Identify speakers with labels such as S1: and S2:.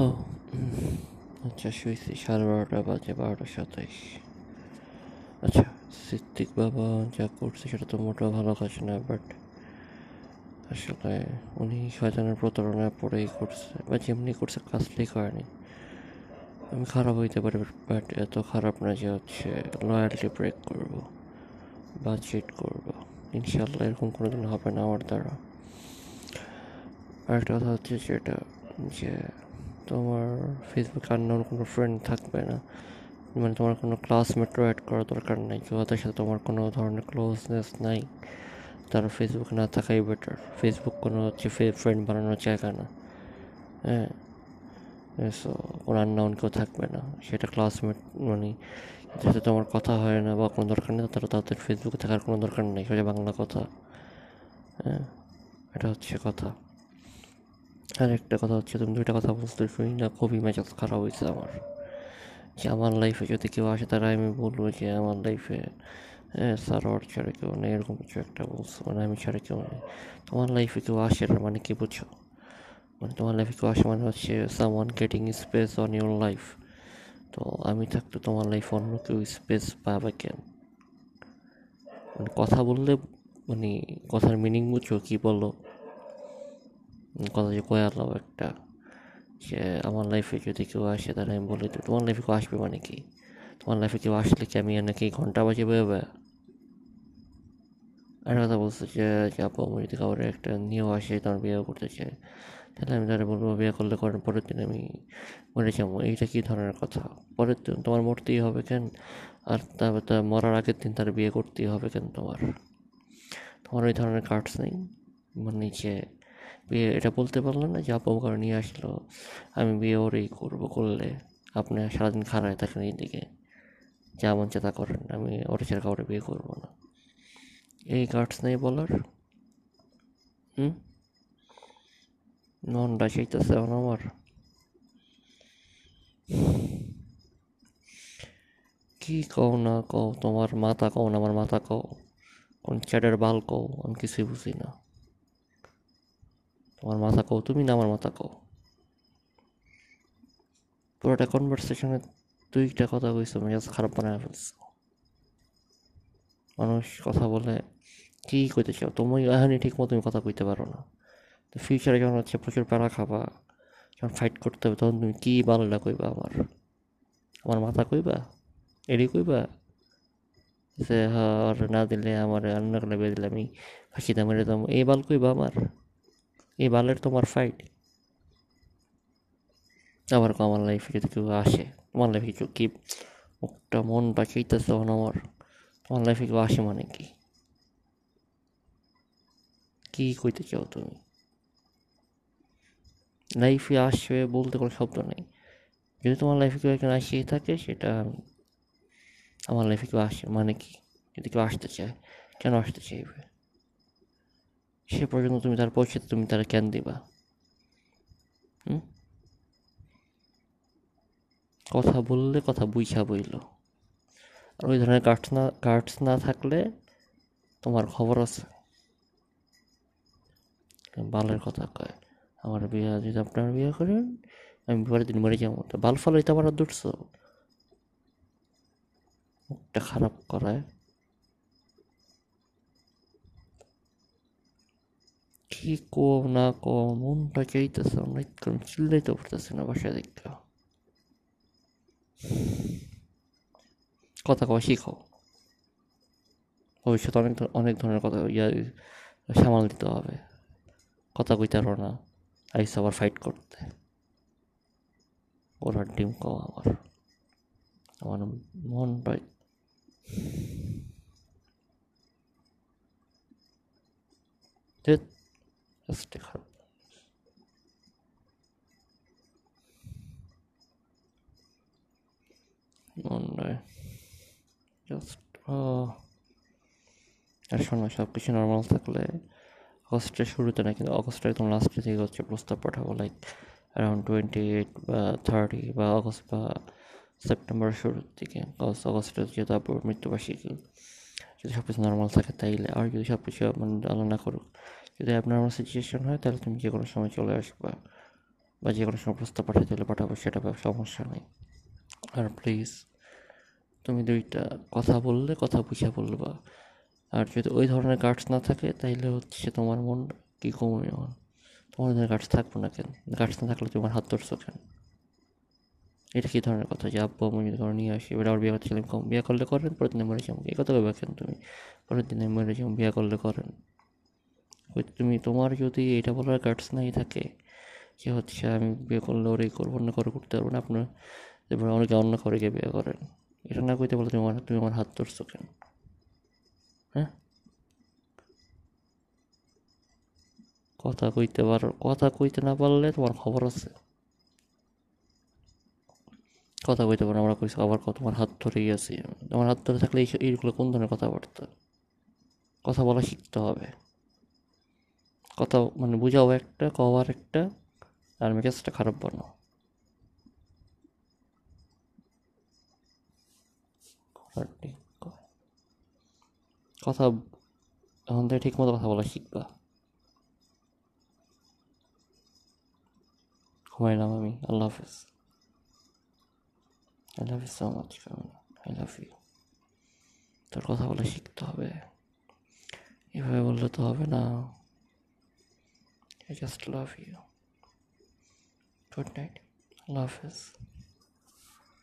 S1: Hello আচ্ছা শুয়েছি। সাড়ে বারোটা বাজে, বারোটা সাতাইশ। আচ্ছা সিদ্দিক বাবা যা করছে সেটা তো মোটেও ভালো কাজ না, বাট আসলে উনি শয়তানের প্রতারণায় পড়েই করছে, বা যেমনি করছে, কাজটাই করেনি। আমি খারাপ হইতে পারি, বাট এত খারাপ না যে হচ্ছে লয়ালটি ব্রেক করব বা চিট করব। ইনশাল্লাহ এরকম কোনোদিন হবে না আমার দ্বারা। আরেকটা কথা হচ্ছে যেটা, যে তোমার ফেসবুকে আননোন কোনো ফ্রেন্ড থাকবে না। মানে তোমার কোনো ক্লাসমেটও অ্যাড করার দরকার নেই। যাদের সাথে তোমার কোনো ধরনের ক্লোজনেস নাই। তারা ফেসবুকে না থাকাই বেটার ফেসবুক কোনো হচ্ছে ফ্রেন্ড বানানোর জায়গা না। হ্যাঁ? সো কোনো আননোন কেউ থাকবে না। সেটা ক্লাসমেট মানে যাতে তোমার কথা হয় না বা কোনো দরকার নেই, তারা তাদের ফেসবুকে থাকার কোনো দরকার নেই। সেটা বাংলা কথা। হ্যাঁ? এটা হচ্ছে কথা। আর একটা কথা হচ্ছে, তুমি দুইটা কথা বলতে শুনি না, খুবই মেজাজ খারাপ হয়েছে আমার। যে আমার লাইফে যদি কেউ আসে, তারা আমি বলব যে আমার লাইফে সারোয়ার ছাড়া কেউ নেই, এরকম কিছু একটা বলছো। মানে আমি ছাড়া কেউ নেই। তোমার লাইফে কেউ আসে না মানে কি বুঝছ? মানে তোমার লাইফে কেউ আসে মানে হচ্ছে someone getting space on your life তো আমি থাকতে তোমার লাইফ অন্য কেউ স্পেস পাবে কেন? মানে কথা বললে মানে কথার মিনিং বুঝছ? কী বলো? কথা যে কয়ে আলাম একটা, যে আমার লাইফে যদি কেউ আসে, তাহলে আমি বলি তোমার লাইফে কেউ আসবে মানে কি? তোমার লাইফে কেউ আসলে কি আমি নাকি ঘণ্টা বাজে বেরোবে আর কথা বলছে যে আপু, আমি যদি কাউরে একটা নিয়েও আসে, তোমার বিয়ে করতে চাই, তাহলে আমি তারা বলব, বিয়ে করলে করার পরের দিন আমি মরে যাব। এইটা কী ধরনের কথা? পরের দিন তোমার মরতেই হবে কেন? আর তারপর তা মরার আগের দিন তার বিয়ে করতেই হবে কেন তোমার? তোমার ওই ধরনের কার্ডস নেই? মানে যে বিয়ে, এটা বলতে পারল না যে আপু কারণ নিয়ে আসলো। আমি বিয়ে ওরেই করব করলে আপনি সারাদিন খারায় থাকেন এই দিকে যা মন চেতা করেন, আমি ওর ছেড়ে কাউরে বিয়ে করব না। এই কার্ডস নেই বলার। হুম? মনটা চাইতেছে এখন আমার। কি কও না কও, তোমার মাথা কও না, আমার মাথা কও? কোন চ্যাটের বাল কও? আমি কিছুই বুঝি না। তোমার মাথা কও, তুমি না আমার মাথা কও। পুরোটা কনভারসেশনে দুইটা কথা কইছো মেজাজ খারাপ বানায় ফেলছো। মানুষ কথা বলে, কি কইতে চাও? তুমি এখানে ঠিক মতো তুমি কথা কইতে পারো না। তো ফিউচারে যখন হচ্ছে প্রচুর প্যারা খাবা, যখন ফাইট করতে হবে, তখন তুমি কী বালটা কইবা আমার? আমার মাথা কইবা? এডি কইবা? যে আর না দিলে আমার রান্না করে বেয়ে দিলে আমি ফাঁসিতে মেরে দাম এই বাল কইবা আমার? এই বালের তোমার ফাইট আবার আমার লাইফে যদি কেউ আসে, তোমার লাইফে কিছু কি মুখটা মন বাঁচাইতেছে তখন আমার? তোমার লাইফে কেউ আসে মানে কি? কি কইতে চাও তুমি? লাইফে আসবে বলতে কোনো শব্দ নেই। যদি তোমার লাইফে কেউ একজন আসিয়ে থাকে, সেটা আমার লাইফে কেউ আসে মানে কি? যদি কেউ আসতে চায়, কেন আসতে চাইবে? সে পর্যন্ত তুমি তার পৌঁছাতে তুমি তার জ্ঞান দিবা। কথা বললে কথা বুঝা বইল। আর ওই ধরনের কার্ডস না কার্ডস না থাকলে তোমার খবর আছে। বালের কথা কয়, আমার বিয়ে, যদি আপনার বিয়ে করেন, আমি পরের দিন মরে যাব। বাল ফাল হইতে আমার দুটছ মুখটা খারাপ করায়। কি কো না কো মনটা চাইতেছে অনেক চিল্লাইতে পারতেছে না বাসা দেখা কথা কওয়া শিখো ভবিষ্যতে অনেক অনেক ধরনের কথা ইয়া সামাল দিতে হবে কথা কইতে পারো না আইসে আবার ফাইট করতে ওরা ডিম কও আমার আমার মনটাই জাস্ট আর শোনো সব কিছু নর্মাল থাকলে আগস্টের শুরুতে না, কিন্তু আগস্টের একদম লাস্টে থেকে হচ্ছে প্রস্তাব পাঠাবো লাইক অ্যারাউন্ড টোয়েন্টি এইট বা থার্টি বা আগস্ট বা সেপ্টেম্বর শুরুর দিকে। আগস্ট আগস্টে যেহেতু আপুর মৃত্যুবার্ষিকী, যদি সব কিছু নর্মাল থাকে তাইলে, আর যদি সব কিছু মানে আলো না করুক যদি আপনার আমার সিচুয়েশন হয়, তাহলে তুমি যে কোনো সময় চলে আসবা বা যে কোনো সময় প্রস্তাব পাঠাতে হলে পাঠাবো, সেটা সমস্যা নেই। আর প্লিজ তুমি দুইটা কথা বললে, কথা বুঝে বলবা। আর যদি ওই ধরনের গার্ডস না থাকে, তাইলে হচ্ছে তোমার মন কি কমে মন তোমার ধরনের গার্ডস থাকব না কেন? গার্ডস না থাকলে তোমার হাত ধরছো কেন? এটা কী ধরনের কথা? যে আব্বু আমি যদি কোনো নিয়ে আসি, এবার আবার বিয়ে চাইলে কম বিয়ে করলে করেন, পরের দিনে মরে যাব। এই কথা ভাবে কেন তুমি? পরের দিনে মরে যাব, বিয়ে করলে করেন। তুমি তোমার যদি এটা বলার গার্ডস নাই থাকে যে হচ্ছে আমি বিয়ে করলে ওর করব অন্য করে করতে পারব না, আপনার অনেকে অন্য করে গিয়ে বিয়ে করেন। এটা না কইতে বলে তুমি আমার তুমি আমার হাত ধরছো কেন? হ্যাঁ? কথা কইতে পারো, কথা কইতে না পারলে তোমার খবর আছে। কথা কইতে পারো, আমরা কইছি, আবার তোমার হাত ধরেই আছি। তোমার হাত ধরে থাকলে এইগুলো কোন ধরনের কথাবার্তা? কথা বলা শিখতে হবে। কথা মানে বুঝাও একটা, কওয়ার একটা, আর মেজাজটা খারাপ কয়। কথা এখন থেকে ঠিক মতো কথা বলা শিখবা। ঘুমাইলাম আমি আল্লাহ হাফিজ। I love you so much I love you তোর কথা বলা শিখতে হবে। এভাবে বললে তো হবে না। I just love you. Good night. Love is.